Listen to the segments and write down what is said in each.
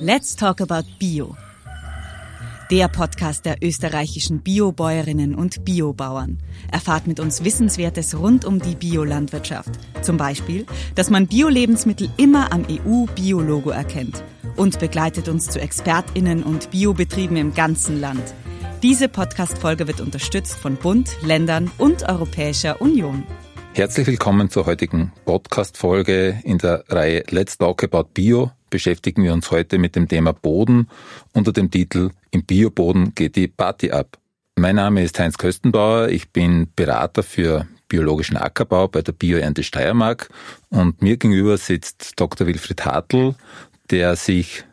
Let's Talk About Bio. Der Podcast der österreichischen Biobäuerinnen und Biobauern. Erfahrt mit uns Wissenswertes rund um die Biolandwirtschaft. Zum Beispiel, dass man Bio-Lebensmittel immer am EU-Biologo erkennt. Und begleitet uns zu ExpertInnen und Biobetrieben im ganzen Land. Diese Podcast-Folge wird unterstützt von Bund, Ländern und Europäischer Union. Herzlich willkommen zur heutigen Podcast-Folge in der Reihe Let's Talk About Bio. Beschäftigen wir uns heute mit dem Thema Boden unter dem Titel Im Bioboden geht die Party ab. Mein Name ist Heinz Köstenbauer. Ich bin Berater für biologischen Ackerbau bei der Bioernte Steiermark und mir gegenüber sitzt Dr. Wilfried Hartl, der sich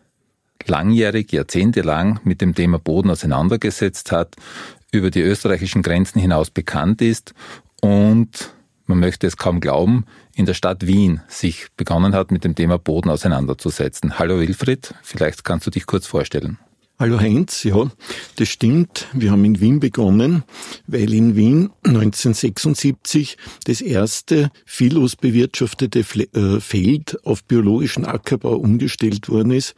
langjährig, jahrzehntelang mit dem Thema Boden auseinandergesetzt hat, über die österreichischen Grenzen hinaus bekannt ist und man möchte es kaum glauben, in der Stadt Wien sich begonnen hat, mit dem Thema Boden auseinanderzusetzen. Hallo Wilfried, vielleicht kannst du dich kurz vorstellen. Hallo Heinz, ja, das stimmt. Wir haben in Wien begonnen, weil in Wien 1976 das erste viellos bewirtschaftete äh, Feld auf biologischen Ackerbau umgestellt worden ist.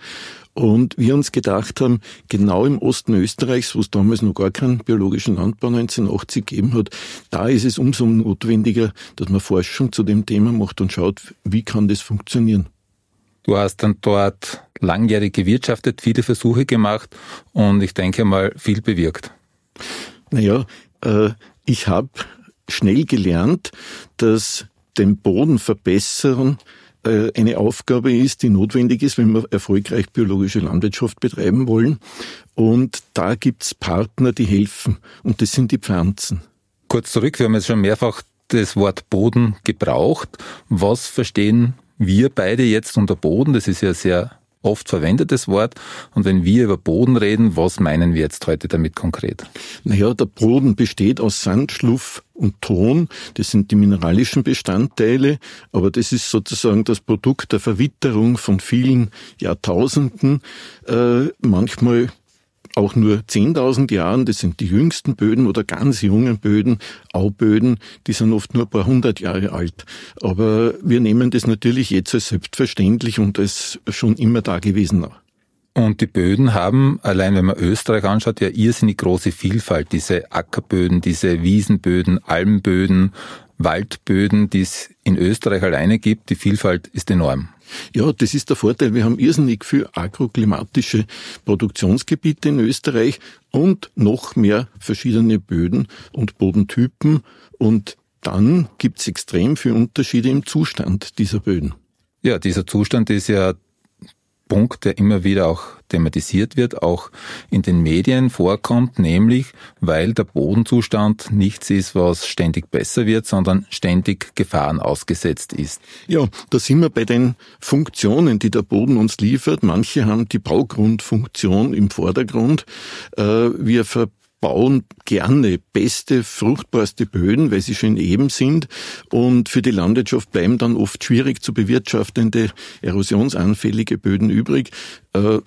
Und wir uns gedacht haben, genau im Osten Österreichs, wo es damals noch gar keinen biologischen Landbau 1980 gegeben hat, da ist es umso notwendiger, dass man Forschung zu dem Thema macht und schaut, wie kann das funktionieren. Du hast dann dort langjährig gewirtschaftet, viele Versuche gemacht und ich denke mal viel bewirkt. Naja, äh, ich habe schnell gelernt, dass den Boden verbessern äh, eine Aufgabe ist, die notwendig ist, wenn wir erfolgreich biologische Landwirtschaft betreiben wollen. Und da gibt's Partner, die helfen. Und das sind die Pflanzen. Kurz zurück, wir haben jetzt schon mehrfach das Wort Boden gebraucht. Was verstehen wir beide jetzt unter Boden, das ist ja sehr oft verwendetes Wort. Und wenn wir über Boden reden, was meinen wir jetzt heute damit konkret? Naja, der Boden besteht aus Sand, Schluff und Ton. Das sind die mineralischen Bestandteile. Aber das ist sozusagen das Produkt der Verwitterung von vielen Jahrtausenden. Äh, manchmal auch nur 10.000 Jahren, das sind die jüngsten Böden oder ganz jungen Böden, Auböden, die sind oft nur ein paar hundert Jahre alt. Aber wir nehmen das natürlich jetzt als selbstverständlich und als schon immer da gewesen. Und die Böden haben, allein wenn man Österreich anschaut, ja irrsinnig große Vielfalt. Diese Ackerböden, diese Wiesenböden, Almböden, Waldböden, die es in Österreich alleine gibt. Die Vielfalt ist enorm. Ja, das ist der Vorteil. Wir haben irrsinnig viel agroklimatische Produktionsgebiete in Österreich und noch mehr verschiedene Böden und Bodentypen. Und dann gibt's extrem viele Unterschiede im Zustand dieser Böden. Ja, dieser Zustand ist ja Punkt, der immer wieder auch thematisiert wird, auch in den Medien vorkommt, nämlich weil der Bodenzustand nichts ist, was ständig besser wird, sondern ständig Gefahren ausgesetzt ist. Ja, da sind wir bei den Funktionen, die der Boden uns liefert. Manche haben die Baugrundfunktion im Vordergrund. Äh, wir bauen gerne beste, fruchtbarste Böden, weil sie schön eben sind. Und für die Landwirtschaft bleiben dann oft schwierig zu bewirtschaftende, erosionsanfällige Böden übrig. Äh,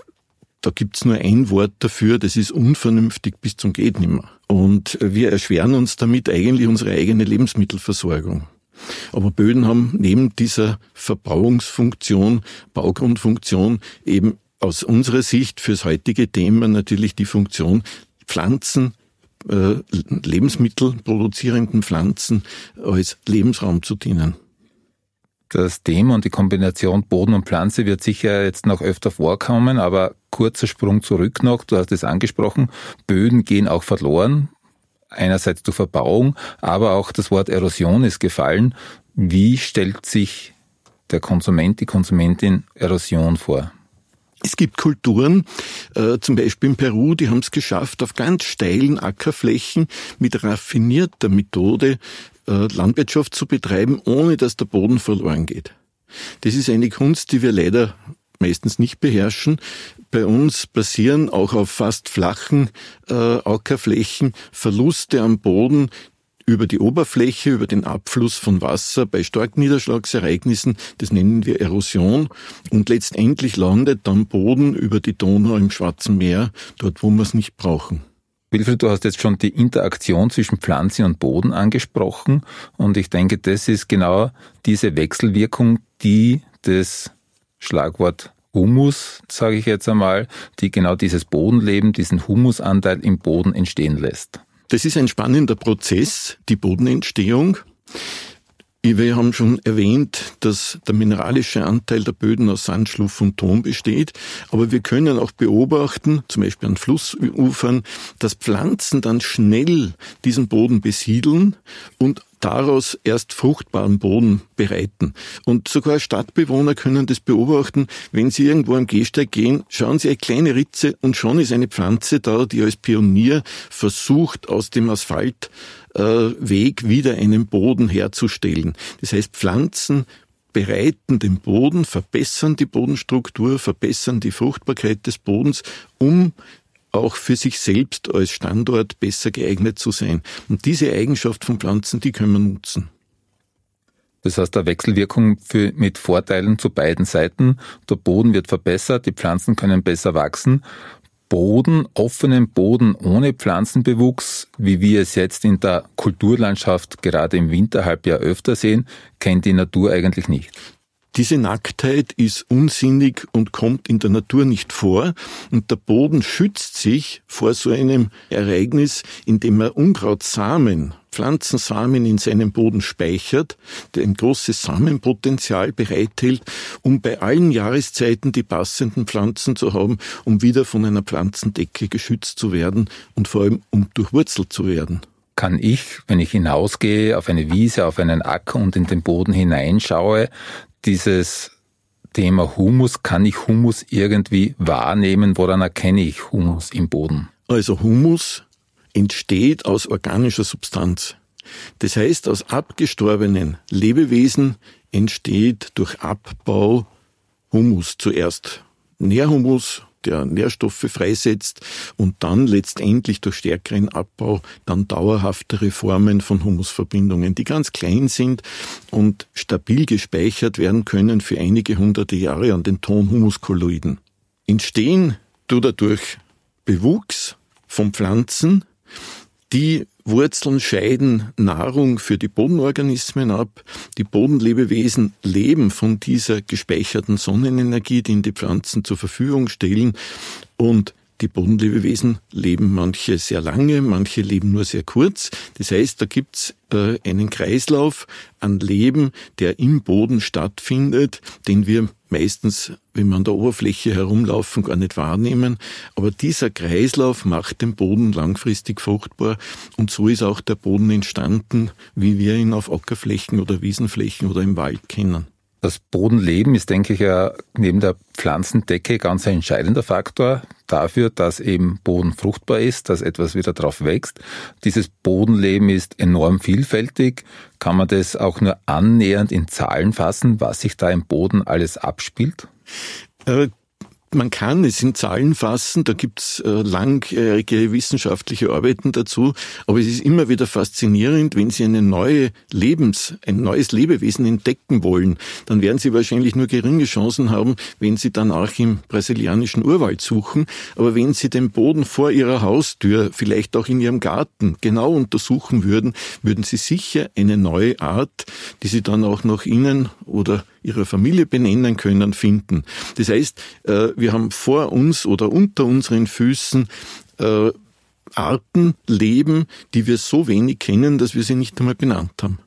da gibt's nur ein Wort dafür, das ist unvernünftig bis zum geht nimmer. Und wir erschweren uns damit eigentlich unsere eigene Lebensmittelversorgung. Aber Böden haben neben dieser Verbauungsfunktion, Baugrundfunktion eben aus unserer Sicht fürs heutige Thema natürlich die Funktion, Pflanzen, äh, Lebensmittel produzierenden Pflanzen als Lebensraum zu dienen. Das Thema und die Kombination Boden und Pflanze wird sicher jetzt noch öfter vorkommen, aber kurzer Sprung zurück noch, du hast es angesprochen, Böden gehen auch verloren, einerseits durch Verbauung, aber auch das Wort Erosion ist gefallen. Wie stellt sich der Konsument, die Konsumentin Erosion vor? Es gibt Kulturen, äh, zum Beispiel in Peru, die haben es geschafft, auf ganz steilen Ackerflächen mit raffinierter Methode äh, Landwirtschaft zu betreiben, ohne dass der Boden verloren geht. Das ist eine Kunst, die wir leider meistens nicht beherrschen. Bei uns passieren auch auf fast flachen äh, Ackerflächen Verluste am Boden, über die Oberfläche, über den Abfluss von Wasser bei Starkniederschlagsereignissen, das nennen wir Erosion, und letztendlich landet dann Boden über die Donau im Schwarzen Meer, dort wo wir es nicht brauchen. Wilfried, du hast jetzt schon die Interaktion zwischen Pflanze und Boden angesprochen und ich denke, das ist genau diese Wechselwirkung, die das Schlagwort Humus, sage ich jetzt einmal, die genau dieses Bodenleben, diesen Humusanteil im Boden entstehen lässt. Das ist ein spannender Prozess, die Bodenentstehung. Wir haben schon erwähnt, dass der mineralische Anteil der Böden aus Sand, Schluff und Ton besteht. Aber wir können auch beobachten, zum Beispiel an Flussufern, dass Pflanzen dann schnell diesen Boden besiedeln und daraus erst fruchtbaren Boden bereiten. Und sogar Stadtbewohner können das beobachten. Wenn sie irgendwo am Gehsteig gehen, schauen sie eine kleine Ritze und schon ist eine Pflanze da, die als Pionier versucht, aus dem Asphalt Weg wieder einen Boden herzustellen. Das heißt, Pflanzen bereiten den Boden, verbessern die Bodenstruktur, verbessern die Fruchtbarkeit des Bodens, um auch für sich selbst als Standort besser geeignet zu sein. Und diese Eigenschaft von Pflanzen, die können wir nutzen. Das heißt, eine Wechselwirkung für, mit Vorteilen zu beiden Seiten. Der Boden wird verbessert, die Pflanzen können besser wachsen Boden, offenen Boden ohne Pflanzenbewuchs, wie wir es jetzt in der Kulturlandschaft gerade im Winterhalbjahr öfter sehen, kennt die Natur eigentlich nicht. Diese Nacktheit ist unsinnig und kommt in der Natur nicht vor. Und der Boden schützt sich vor so einem Ereignis, indem er Unkrautsamen, Pflanzensamen in seinem Boden speichert, der ein großes Samenpotenzial bereithält, um bei allen Jahreszeiten die passenden Pflanzen zu haben, um wieder von einer Pflanzendecke geschützt zu werden und vor allem um durchwurzelt zu werden kann ich, wenn ich hinausgehe auf eine Wiese, auf einen Acker und in den Boden hineinschaue, dieses Thema Humus, kann ich Humus irgendwie wahrnehmen? Woran erkenne ich Humus im Boden? Also Humus entsteht aus organischer Substanz. Das heißt, aus abgestorbenen Lebewesen entsteht durch Abbau Humus zuerst. Nährhumus der Nährstoffe freisetzt und dann letztendlich durch stärkeren Abbau dann dauerhaftere Formen von Humusverbindungen, die ganz klein sind und stabil gespeichert werden können für einige hunderte Jahre an den Tonhumuskolloiden. Entstehen dadurch Bewuchs von Pflanzen, die Wurzeln scheiden Nahrung für die Bodenorganismen ab. Die Bodenlebewesen leben von dieser gespeicherten Sonnenenergie, die in die Pflanzen zur Verfügung stellen. Und die Bodenlebewesen leben manche sehr lange, manche leben nur sehr kurz. Das heißt, da gibt's äh, einen Kreislauf an Leben, der im Boden stattfindet, den wir meistens, wenn wir an der Oberfläche herumlaufen, gar nicht wahrnehmen. Aber dieser Kreislauf macht den Boden langfristig fruchtbar und so ist auch der Boden entstanden, wie wir ihn auf Ackerflächen oder Wiesenflächen oder im Wald kennen. Das Bodenleben ist, denke ich, ja neben der Pflanzendecke ganz ein entscheidender Faktor dafür, dass eben Boden fruchtbar ist, dass etwas wieder drauf wächst. Dieses Bodenleben ist enorm vielfältig. Kann man das auch nur annähernd in Zahlen fassen, was sich da im Boden alles abspielt? Man kann es in Zahlen fassen, da gibt's äh, langjährige wissenschaftliche Arbeiten dazu, aber es ist immer wieder faszinierend, wenn Sie eine neue Lebens, ein neues Lebewesen entdecken wollen, dann werden Sie wahrscheinlich nur geringe Chancen haben, wenn Sie danach im brasilianischen Urwald suchen. Aber wenn Sie den Boden vor Ihrer Haustür, vielleicht auch in Ihrem Garten genau untersuchen würden, würden Sie sicher eine neue Art, die Sie dann auch noch Ihnen oder ihrer Familie benennen können, finden. Das heißt, äh, wir haben vor uns oder unter unseren Füßen äh, Arten leben, die wir so wenig kennen, dass wir sie nicht einmal benannt haben.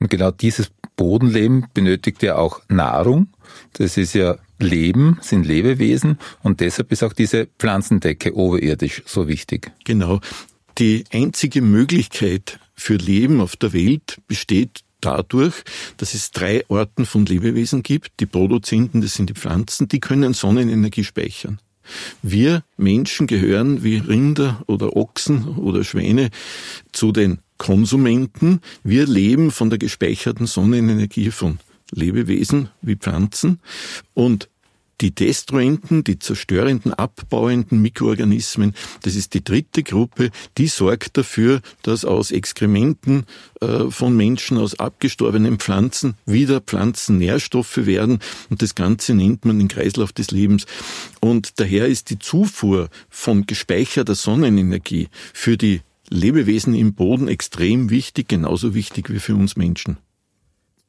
Und genau dieses Bodenleben benötigt ja auch Nahrung. Das ist ja Leben, sind Lebewesen und deshalb ist auch diese Pflanzendecke oberirdisch so wichtig. Genau. Die einzige Möglichkeit für Leben auf der Welt besteht dadurch, dass es drei Arten von Lebewesen gibt. Die Produzenten, das sind die Pflanzen, die können Sonnenenergie speichern. Wir Menschen gehören wie Rinder oder Ochsen oder Schwäne zu den Konsumenten. Wir leben von der gespeicherten Sonnenenergie von Lebewesen wie Pflanzen und die destruenten, die zerstörenden, abbauenden Mikroorganismen, das ist die dritte Gruppe, die sorgt dafür, dass aus Exkrementen äh, von Menschen, aus abgestorbenen Pflanzen wieder Pflanzennährstoffe werden und das Ganze nennt man den Kreislauf des Lebens. Und daher ist die Zufuhr von gespeicherter Sonnenenergie für die Lebewesen im Boden extrem wichtig, genauso wichtig wie für uns Menschen.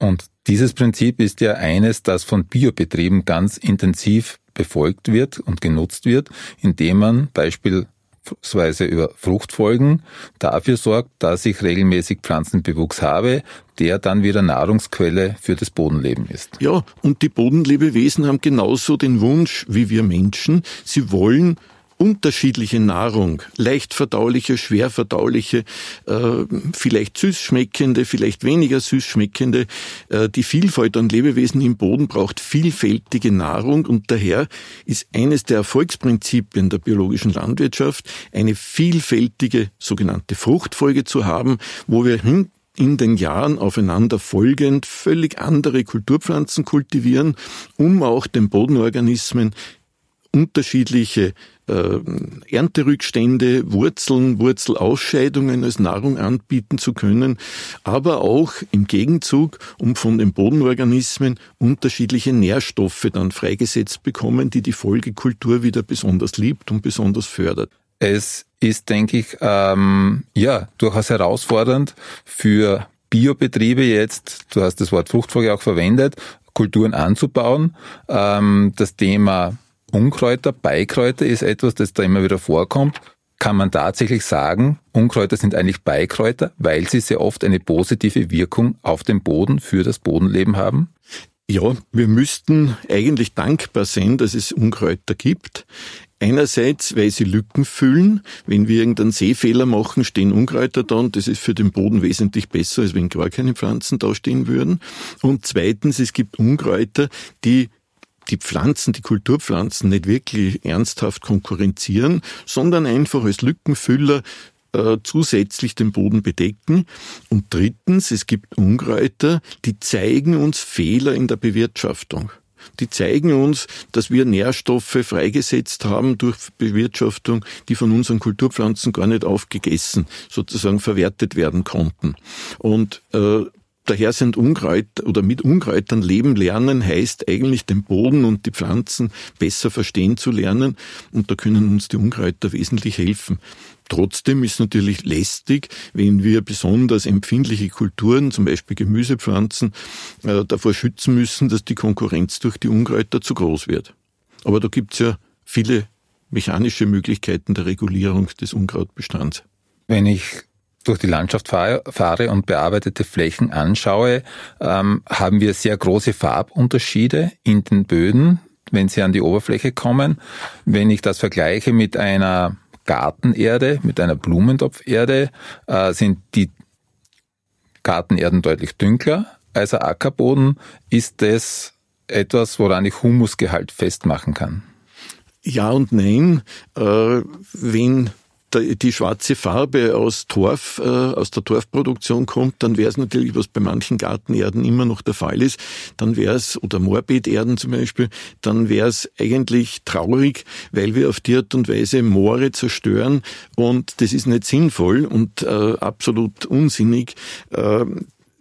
Und Dieses Prinzip ist ja eines, das von Biobetrieben ganz intensiv befolgt wird und genutzt wird, indem man beispielsweise über Fruchtfolgen dafür sorgt, dass ich regelmäßig Pflanzenbewuchs habe, der dann wieder Nahrungsquelle für das Bodenleben ist. Ja, und die Bodenlebewesen haben genauso den Wunsch wie wir Menschen. Sie wollen unterschiedliche Nahrung, leicht verdauliche, schwer verdauliche, äh, vielleicht süß schmeckende, vielleicht weniger süß schmeckende. Äh, die Vielfalt an Lebewesen im Boden braucht vielfältige Nahrung und daher ist eines der Erfolgsprinzipien der biologischen Landwirtschaft eine vielfältige sogenannte Fruchtfolge zu haben, wo wir hin in den Jahren aufeinander folgend völlig andere Kulturpflanzen kultivieren, um auch den Bodenorganismen unterschiedliche äh, Ernterückstände, Wurzeln, Wurzelausscheidungen als Nahrung anbieten zu können, aber auch im Gegenzug, um von den Bodenorganismen unterschiedliche Nährstoffe dann freigesetzt bekommen, die die Folgekultur wieder besonders liebt und besonders fördert. Es ist, denke ich, ähm, ja durchaus herausfordernd für Biobetriebe jetzt, du hast das Wort Fruchtfolge auch verwendet, Kulturen anzubauen. Ähm, das Thema Unkräuter, Beikräuter ist etwas, das da immer wieder vorkommt. Kann man tatsächlich sagen, Unkräuter sind eigentlich Beikräuter, weil sie sehr oft eine positive Wirkung auf den Boden für das Bodenleben haben? Ja, wir müssten eigentlich dankbar sein, dass es Unkräuter gibt. Einerseits, weil sie Lücken füllen. Wenn wir irgendeinen Seefehler machen, stehen Unkräuter da und das ist für den Boden wesentlich besser, als wenn gar keine Pflanzen da stehen würden. Und zweitens, es gibt Unkräuter, die die Pflanzen, die Kulturpflanzen nicht wirklich ernsthaft konkurrenzieren, sondern einfach als Lückenfüller äh, zusätzlich den Boden bedecken. Und drittens, es gibt Unkräuter, die zeigen uns Fehler in der Bewirtschaftung. Die zeigen uns, dass wir Nährstoffe freigesetzt haben durch Bewirtschaftung, die von unseren Kulturpflanzen gar nicht aufgegessen, sozusagen verwertet werden konnten. Und äh, Daher sind Unkräuter oder mit Unkräutern leben lernen heißt eigentlich den Boden und die Pflanzen besser verstehen zu lernen und da können uns die Unkräuter wesentlich helfen. Trotzdem ist natürlich lästig, wenn wir besonders empfindliche Kulturen, zum Beispiel Gemüsepflanzen, äh, davor schützen müssen, dass die Konkurrenz durch die Unkräuter zu groß wird. Aber da gibt's ja viele mechanische Möglichkeiten der Regulierung des Unkrautbestands. Wenn ich durch die Landschaft fahre und bearbeitete Flächen anschaue, ähm, haben wir sehr große Farbunterschiede in den Böden, wenn sie an die Oberfläche kommen. Wenn ich das vergleiche mit einer Gartenerde, mit einer Blumentopferde, äh, sind die Gartenerden deutlich dünkler als ein Ackerboden. Ist das etwas, woran ich Humusgehalt festmachen kann? Ja und nein. Äh, wenn die schwarze Farbe aus Torf, äh, aus der Torfproduktion kommt, dann wäre es natürlich, was bei manchen Gartenerden immer noch der Fall ist, dann wäre es, oder Moorbeeterden zum Beispiel, dann wäre es eigentlich traurig, weil wir auf die Art und Weise Moore zerstören und das ist nicht sinnvoll und äh, absolut unsinnig. Äh,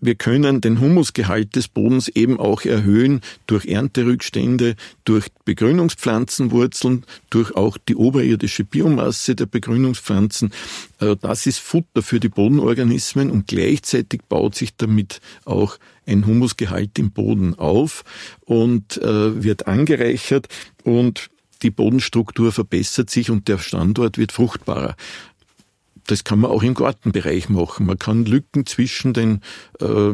wir können den Humusgehalt des Bodens eben auch erhöhen durch Ernterückstände, durch Begrünungspflanzenwurzeln, durch auch die oberirdische Biomasse der Begrünungspflanzen. Äh, das ist Futter für die Bodenorganismen und gleichzeitig baut sich damit auch ein Humusgehalt im Boden auf und äh, wird angereichert und die Bodenstruktur verbessert sich und der Standort wird fruchtbarer das kann man auch im Gartenbereich machen. Man kann Lücken zwischen den äh,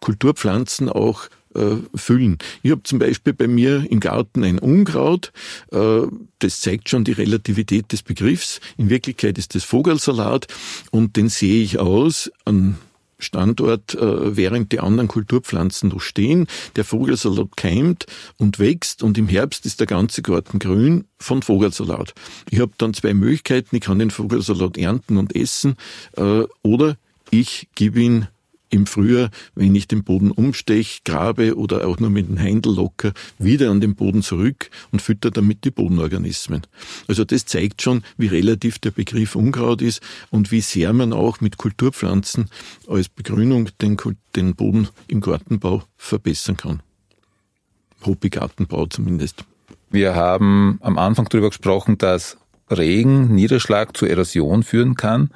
Kulturpflanzen auch äh, füllen. Ich habe zum Beispiel bei mir im Garten ein Unkraut. Äh, das zeigt schon die Relativität des Begriffs. In Wirklichkeit ist das Vogelsalat und den sehe ich aus an Standort, äh, während die anderen Kulturpflanzen noch stehen. Der Vogelsalat keimt und wächst und im Herbst ist der ganze Garten grün von Vogelsalat. Ich habe dann zwei Möglichkeiten. Ich kann den Vogelsalat ernten und essen äh, oder ich gebe ihn im Frühjahr, wenn ich den Boden umstech, grabe oder auch nur mit dem Händel locker, wieder an den Boden zurück und fütter damit die Bodenorganismen. Also das zeigt schon, wie relativ der Begriff Unkraut ist und wie sehr man auch mit Kulturpflanzen als Begrünung den, den Boden im Gartenbau verbessern kann. Hobbygartenbau zumindest. Wir haben am Anfang darüber gesprochen, dass Regen, Niederschlag zur Erosion führen kann.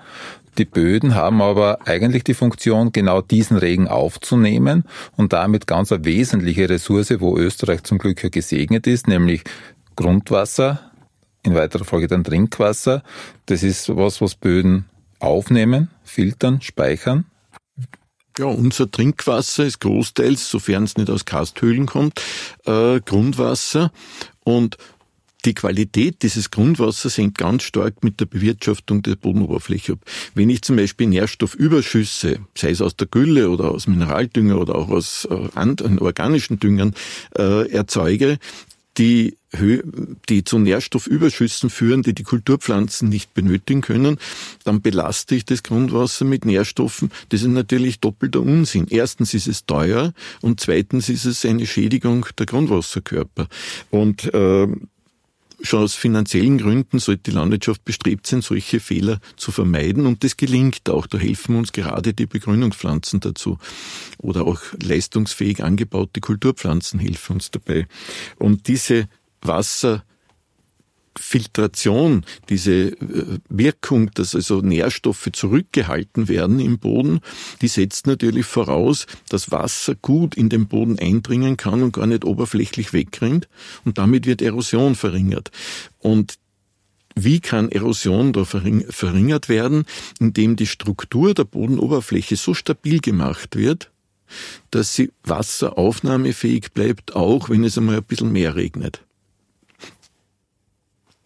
Die Böden haben aber eigentlich die Funktion, genau diesen Regen aufzunehmen und damit ganz eine wesentliche Ressource, wo Österreich zum Glück ja gesegnet ist, nämlich Grundwasser, in weiterer Folge dann Trinkwasser. Das ist was, was Böden aufnehmen, filtern, speichern. Ja, unser Trinkwasser ist großteils, sofern es nicht aus Kasthöhlen kommt, äh, Grundwasser. Und die Qualität dieses Grundwassers hängt ganz stark mit der Bewirtschaftung der Bodenoberfläche ab. Wenn ich zum Beispiel Nährstoffüberschüsse, sei es aus der Gülle oder aus Mineraldünger oder auch aus äh, organischen Düngern, äh, erzeuge, die, die zu Nährstoffüberschüssen führen, die die Kulturpflanzen nicht benötigen können, dann belaste ich das Grundwasser mit Nährstoffen. Das ist natürlich doppelter Unsinn. Erstens ist es teuer und zweitens ist es eine Schädigung der Grundwasserkörper. Und äh, Schon aus finanziellen Gründen sollte die Landwirtschaft bestrebt sein, solche Fehler zu vermeiden und das gelingt auch. Da helfen uns gerade die Begrünungspflanzen dazu. Oder auch leistungsfähig angebaute Kulturpflanzen helfen uns dabei. Und diese Wasser Filtration, diese äh, Wirkung, dass also Nährstoffe zurückgehalten werden im Boden, die setzt natürlich voraus, dass Wasser gut in den Boden eindringen kann und gar nicht oberflächlich wegrinnt und damit wird Erosion verringert. Und wie kann Erosion da verringert werden? Indem die Struktur der Bodenoberfläche so stabil gemacht wird, dass sie wasseraufnahmefähig bleibt, auch wenn es einmal ein bisschen mehr regnet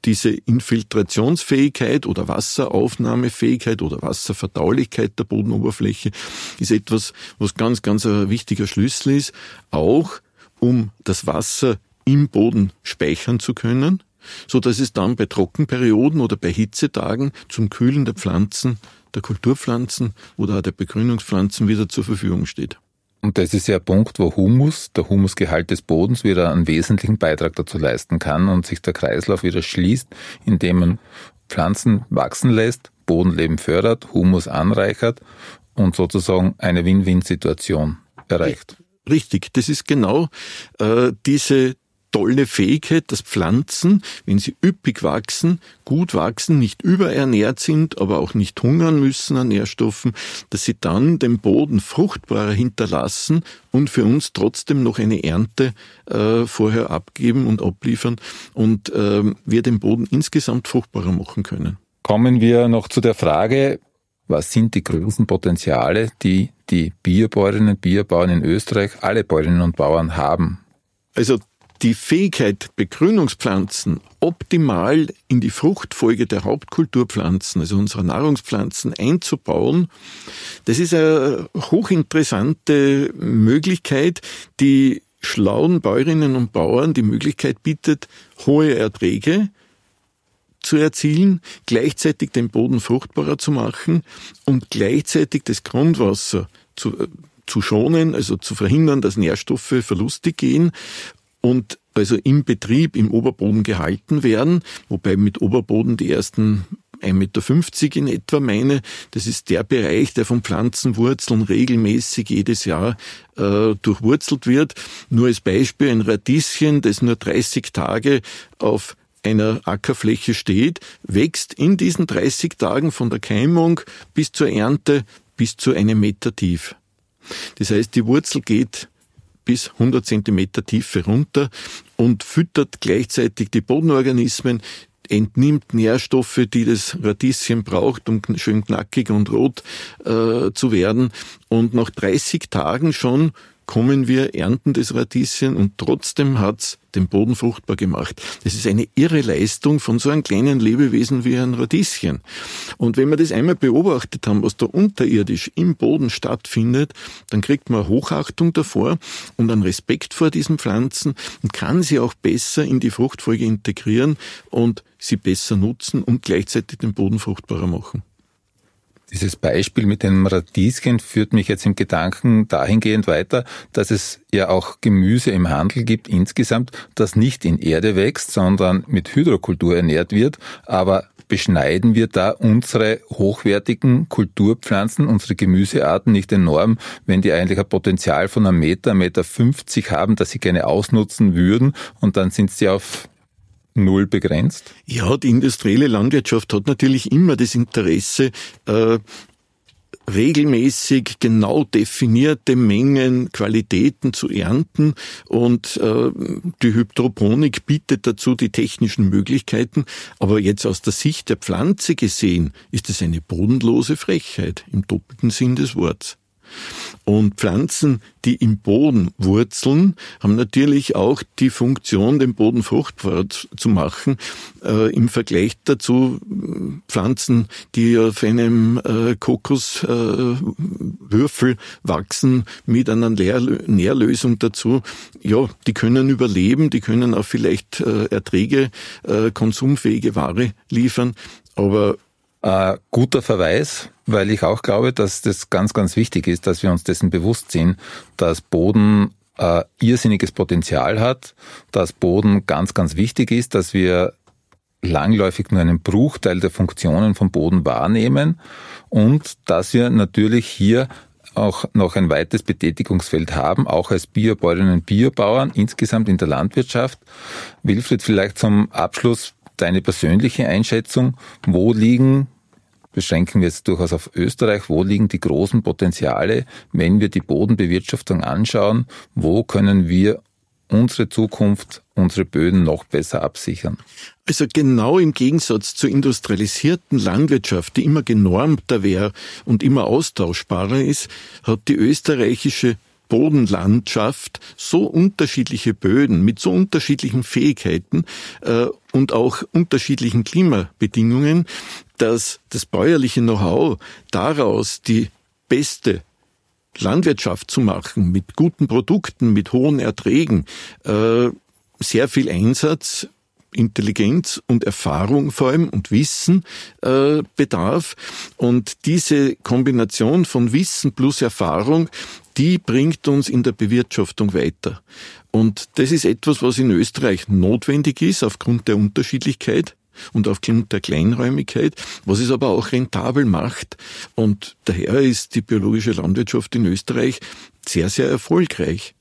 diese Infiltrationsfähigkeit oder Wasseraufnahmefähigkeit oder Wasserverdaulichkeit der Bodenoberfläche ist etwas, was ganz, ganz ein wichtiger Schlüssel ist, auch um das Wasser im Boden speichern zu können, so dass es dann bei Trockenperioden oder bei Hitzetagen zum Kühlen der Pflanzen, der Kulturpflanzen oder auch der Begrünungspflanzen wieder zur Verfügung steht. Und das ist ja ein Punkt, wo Humus, der Humusgehalt des Bodens, wieder einen wesentlichen Beitrag dazu leisten kann und sich der Kreislauf wieder schließt, indem man Pflanzen wachsen lässt, Bodenleben fördert, Humus anreichert und sozusagen eine Win-Win-Situation erreicht. Richtig, das ist genau äh, diese tolle Fähigkeit, dass Pflanzen, wenn sie üppig wachsen, gut wachsen, nicht überernährt sind, aber auch nicht hungern müssen an Nährstoffen, dass sie dann den Boden fruchtbarer hinterlassen und für uns trotzdem noch eine Ernte äh, vorher abgeben und abliefern und äh, wir den Boden insgesamt fruchtbarer machen können. Kommen wir noch zu der Frage, was sind die großen Potenziale, die die Bierbäuerinnen und Bierbauern in Österreich, alle Bäuerinnen und Bauern haben? Also die Fähigkeit, Begrünungspflanzen optimal in die Fruchtfolge der Hauptkulturpflanzen, also unserer Nahrungspflanzen, einzubauen, das ist eine hochinteressante Möglichkeit, die schlauen Bäuerinnen und Bauern die Möglichkeit bietet, hohe Erträge zu erzielen, gleichzeitig den Boden fruchtbarer zu machen und gleichzeitig das Grundwasser zu, äh, zu schonen, also zu verhindern, dass Nährstoffe verlustig gehen und also im Betrieb im Oberboden gehalten werden, wobei mit Oberboden die ersten 1,50 Meter in etwa meine. Das ist der Bereich, der von Pflanzenwurzeln regelmäßig jedes Jahr äh, durchwurzelt wird. Nur als Beispiel ein Radieschen, das nur 30 Tage auf einer Ackerfläche steht, wächst in diesen 30 Tagen von der Keimung bis zur Ernte bis zu einem Meter tief. Das heißt, die Wurzel geht bis 100 Zentimeter Tiefe runter und füttert gleichzeitig die Bodenorganismen, entnimmt Nährstoffe, die das Radieschen braucht, um schön knackig und rot äh, zu werden. Und nach 30 Tagen schon kommen wir, ernten das Radieschen und trotzdem hat's den Boden fruchtbar gemacht. Das ist eine irre Leistung von so einem kleinen Lebewesen wie ein Radieschen. Und wenn wir das einmal beobachtet haben, was da unterirdisch im Boden stattfindet, dann kriegt man Hochachtung davor und einen Respekt vor diesen Pflanzen und kann sie auch besser in die Fruchtfolge integrieren und sie besser nutzen und gleichzeitig den Boden fruchtbarer machen. Dieses Beispiel mit dem Radieschen führt mich jetzt im Gedanken dahingehend weiter, dass es ja auch Gemüse im Handel gibt insgesamt, das nicht in Erde wächst, sondern mit Hydrokultur ernährt wird. Aber beschneiden wir da unsere hochwertigen Kulturpflanzen, unsere Gemüsearten nicht enorm, wenn die eigentlich ein Potenzial von einem Meter, Meter 50 haben, dass sie gerne ausnutzen würden und dann sind sie auf null begrenzt? Ja, die industrielle Landwirtschaft hat natürlich immer das Interesse, äh, regelmäßig genau definierte Mengen, Qualitäten zu ernten und äh, die Hydroponik bietet dazu die technischen Möglichkeiten. Aber jetzt aus der Sicht der Pflanze gesehen ist es eine bodenlose Frechheit im doppelten Sinn des Wortes. Und Pflanzen, die im Boden wurzeln, haben natürlich auch die Funktion, den Boden fruchtbar zu machen. Äh, Im Vergleich dazu Pflanzen, die auf einem äh, Kokoswürfel äh, wachsen, mit einer Lehr Nährlösung dazu, ja, die können überleben, die können auch vielleicht äh, Erträge, äh, konsumfähige Ware liefern. Aber äh, guter Verweis, weil ich auch glaube, dass das ganz, ganz wichtig ist, dass wir uns dessen bewusst sind, dass Boden äh, irrsinniges Potenzial hat, dass Boden ganz, ganz wichtig ist, dass wir langläufig nur einen Bruchteil der Funktionen vom Boden wahrnehmen und dass wir natürlich hier auch noch ein weites Betätigungsfeld haben, auch als Biobäuerinnen und Biobauern insgesamt in der Landwirtschaft. Wilfried, vielleicht zum Abschluss deine persönliche Einschätzung. Wo liegen beschränken wir jetzt durchaus auf Österreich. Wo liegen die großen Potenziale, wenn wir die Bodenbewirtschaftung anschauen? Wo können wir unsere Zukunft, unsere Böden noch besser absichern? Also genau im Gegensatz zur industrialisierten Landwirtschaft, die immer genormter wäre und immer austauschbarer ist, hat die österreichische Bodenlandschaft so unterschiedliche Böden mit so unterschiedlichen Fähigkeiten äh, und auch unterschiedlichen Klimabedingungen, dass das bäuerliche Know-how daraus die beste Landwirtschaft zu machen, mit guten Produkten, mit hohen Erträgen, äh, sehr viel Einsatz, Intelligenz und Erfahrung vor allem und Wissen äh, bedarf. Und diese Kombination von Wissen plus Erfahrung, die bringt uns in der Bewirtschaftung weiter. Und das ist etwas, was in Österreich notwendig ist aufgrund der Unterschiedlichkeit und aufgrund der Kleinräumigkeit, was es aber auch rentabel macht. Und daher ist die biologische Landwirtschaft in Österreich sehr, sehr erfolgreich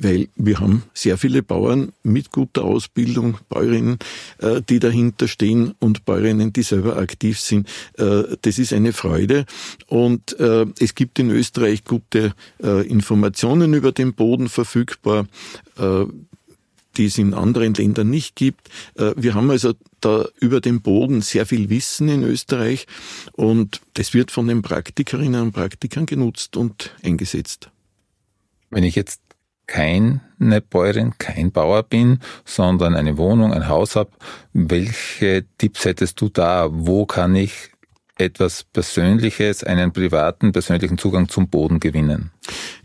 weil wir haben sehr viele Bauern mit guter Ausbildung, Bäuerinnen, äh, die dahinter stehen und Bäuerinnen, die selber aktiv sind. Äh, das ist eine Freude und äh, es gibt in Österreich gute Informationen über den Boden verfügbar die es in anderen Ländern nicht gibt. Wir haben also da über den Boden sehr viel Wissen in Österreich und das wird von den Praktikerinnen und Praktikern genutzt und eingesetzt. Wenn ich jetzt keine Bäuerin, kein Bauer bin, sondern eine Wohnung, ein Haus habe, welche Tipps hättest du da? Wo kann ich etwas Persönliches, einen privaten, persönlichen Zugang zum Boden gewinnen?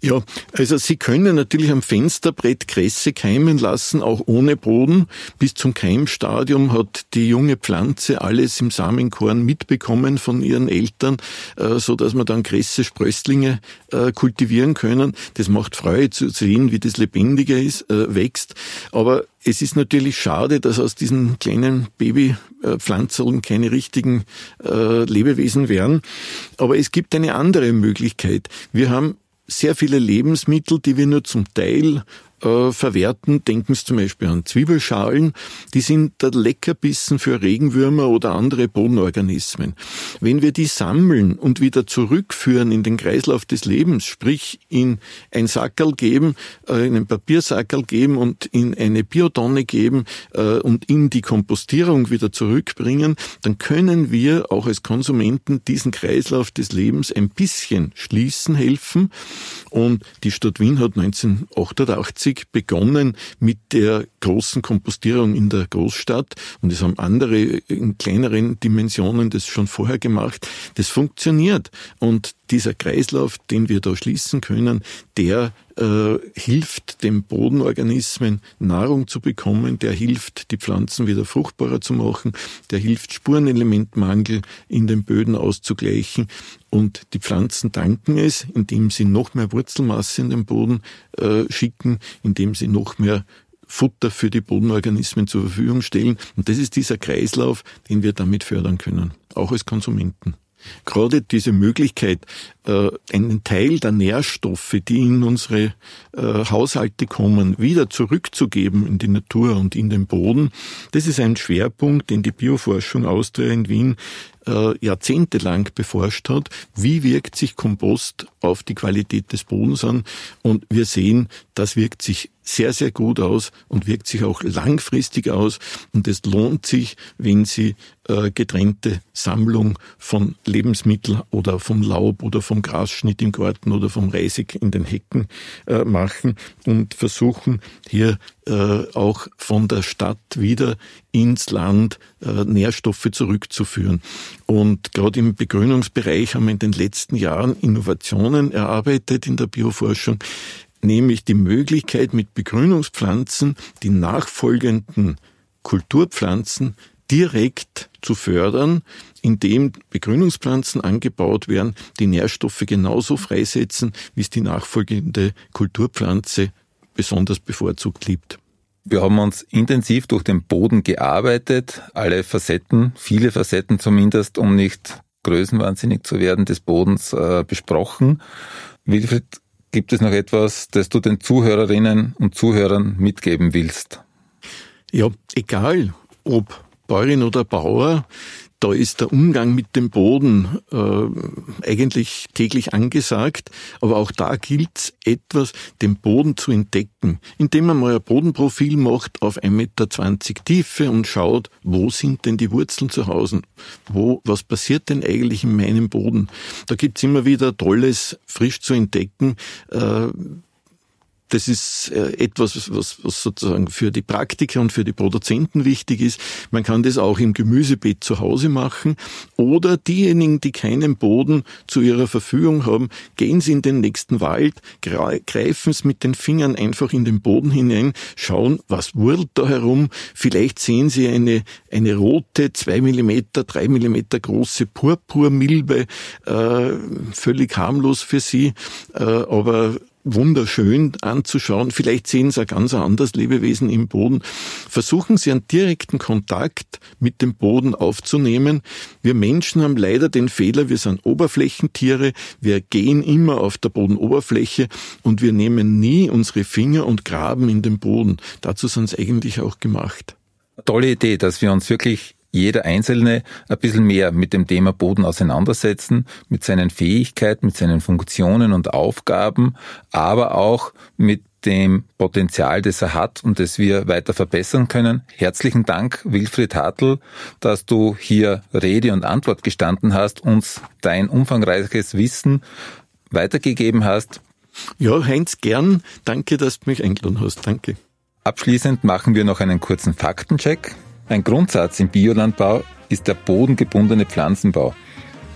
Ja, also Sie können natürlich am Fensterbrett Kresse keimen lassen, auch ohne Boden. Bis zum Keimstadium hat die junge Pflanze alles im Samenkorn mitbekommen von ihren Eltern, äh, so dass man dann Kresse Sprösslinge äh, kultivieren können. Das macht Freude zu sehen, wie das lebendiger ist, äh, wächst. Aber es ist natürlich schade, dass aus diesen kleinen Babypflanzeln keine richtigen Lebewesen wären. Aber es gibt eine andere Möglichkeit. Wir haben sehr viele Lebensmittel, die wir nur zum Teil äh, verwerten. Denken Sie zum Beispiel an Zwiebelschalen. Die sind der Leckerbissen für Regenwürmer oder andere Bodenorganismen. Wenn wir die sammeln und wieder zurückführen in den Kreislauf des Lebens, sprich in ein Sackerl geben, äh, in ein Papiersackerl geben und in eine Biotonne geben äh, und in die Kompostierung wieder zurückbringen, dann können wir auch als Konsumenten diesen Kreislauf des Lebens ein bisschen schließen helfen. Und die Stadt Wien hat 1988 1990 begonnen mit der großen Kompostierung in der Großstadt und es haben andere in kleineren Dimensionen das schon vorher gemacht. Das funktioniert und dieser Kreislauf, den wir da schließen können, der äh, hilft den Bodenorganismen Nahrung zu bekommen, der hilft die Pflanzen wieder fruchtbarer zu machen, der hilft Spurenelementmangel in den Böden auszugleichen und die Pflanzen danken es, indem sie noch mehr Wurzelmasse in den Boden äh, schicken, indem sie noch mehr Futter für die Bodenorganismen zur Verfügung stellen. Und das ist dieser Kreislauf, den wir damit fördern können, auch als Konsumenten. Gerade diese Möglichkeit, äh, einen Teil der Nährstoffe, die in unsere äh, Haushalte kommen, wieder zurückzugeben in die Natur und in den Boden, das ist ein Schwerpunkt, den die Bioforschung Austria in Wien äh, jahrzehntelang beforscht hat. Wie wirkt sich Kompost auf die Qualität des Bodens an? Und wir sehen, das wirkt sich sehr, sehr gut aus und wirkt sich auch langfristig aus. Und es lohnt sich, wenn Sie äh, getrennte Sammlung von Lebensmitteln oder vom Laub oder vom Grasschnitt im Garten oder vom Reisig in den Hecken äh, machen und versuchen hier äh, auch von der Stadt wieder ins Land äh, Nährstoffe zurückzuführen. Und gerade im Begrünungsbereich haben wir in den letzten Jahren Innovationen erarbeitet in der Bioforschung, nämlich die Möglichkeit mit Begrünungspflanzen die nachfolgenden Kulturpflanzen direkt zu fördern, indem Begrünungspflanzen angebaut werden, die Nährstoffe genauso freisetzen, wie es die nachfolgende Kulturpflanze besonders bevorzugt liebt. Wir haben uns intensiv durch den Boden gearbeitet, alle Facetten, viele Facetten zumindest, um nicht größenwahnsinnig zu werden, des Bodens äh, besprochen. Wilfried, gibt es noch etwas, das du den Zuhörerinnen und Zuhörern mitgeben willst? Ja, egal ob Bäuerin oder Bauer, da ist der Umgang mit dem Boden äh, eigentlich täglich angesagt, aber auch da gilt es etwas, den Boden zu entdecken, indem man mal ein Bodenprofil macht auf 1,20 Meter Tiefe und schaut, wo sind denn die Wurzeln zu Hause? Wo, was passiert denn eigentlich in meinem Boden? Da gibt's immer wieder Tolles, frisch zu entdecken. Äh, das ist äh, etwas, was, was sozusagen für die Praktiker und für die Produzenten wichtig ist. Man kann das auch im Gemüsebeet zu Hause machen. Oder diejenigen, die keinen Boden zu ihrer Verfügung haben, gehen Sie in den nächsten Wald, greifen es mit den Fingern einfach in den Boden hinein, schauen, was wurlt da herum. Vielleicht sehen Sie eine, eine rote, zwei Millimeter, drei Millimeter große Purpurmilbe, äh, völlig harmlos für Sie, äh, aber wunderschön anzuschauen. Vielleicht sehen Sie ein ganz anderes Lebewesen im Boden. Versuchen Sie einen direkten Kontakt mit dem Boden aufzunehmen. Wir Menschen haben leider den Fehler, wir sind Oberflächentiere, wir gehen immer auf der Bodenoberfläche und wir nehmen nie unsere Finger und graben in den Boden. Dazu sind es eigentlich auch gemacht. Tolle Idee, dass wir uns wirklich jeder Einzelne ein bisschen mehr mit dem Thema Boden auseinandersetzen, mit seinen Fähigkeiten, mit seinen Funktionen und Aufgaben, aber auch mit dem Potenzial, das er hat und das wir weiter verbessern können. Herzlichen Dank, Wilfried Hartl, dass du hier Rede und Antwort gestanden hast, uns dein umfangreiches Wissen weitergegeben hast. Ja, Heinz, gern. Danke, dass du mich eingeladen hast. Danke. Abschließend machen wir noch einen kurzen Faktencheck. Ein Grundsatz im Biolandbau ist der bodengebundene Pflanzenbau.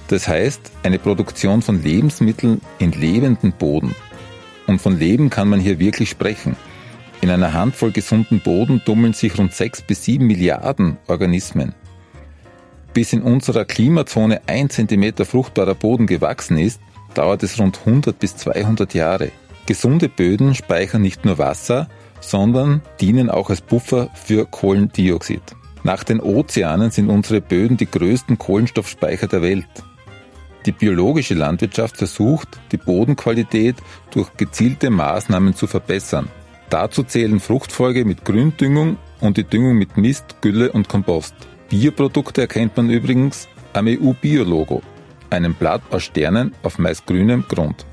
Das heißt, eine Produktion von Lebensmitteln in lebenden Boden. Und von Leben kann man hier wirklich sprechen. In einer Handvoll gesunden Boden tummeln sich rund 6 bis 7 Milliarden Organismen. Bis in unserer Klimazone ein Zentimeter fruchtbarer Boden gewachsen ist, dauert es rund 100 bis 200 Jahre. Gesunde Böden speichern nicht nur Wasser, sondern dienen auch als Puffer für Kohlendioxid. Nach den Ozeanen sind unsere Böden die größten Kohlenstoffspeicher der Welt. Die biologische Landwirtschaft versucht, die Bodenqualität durch gezielte Maßnahmen zu verbessern. Dazu zählen Fruchtfolge mit Gründüngung und die Düngung mit Mist, Gülle und Kompost. Bioprodukte erkennt man übrigens am EU-Bio-Logo, einem Blatt aus Sternen auf meist grünem Grund.